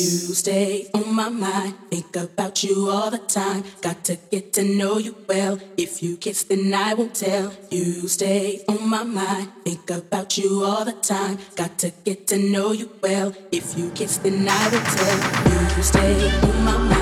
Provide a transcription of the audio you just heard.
You stay on my mind, think about you all the time. Got to get to know you well. If you kiss, then I won't tell. You stay on my mind, think about you all the time. Got to get to know you well. If you kiss, then I will tell. You stay on my mind,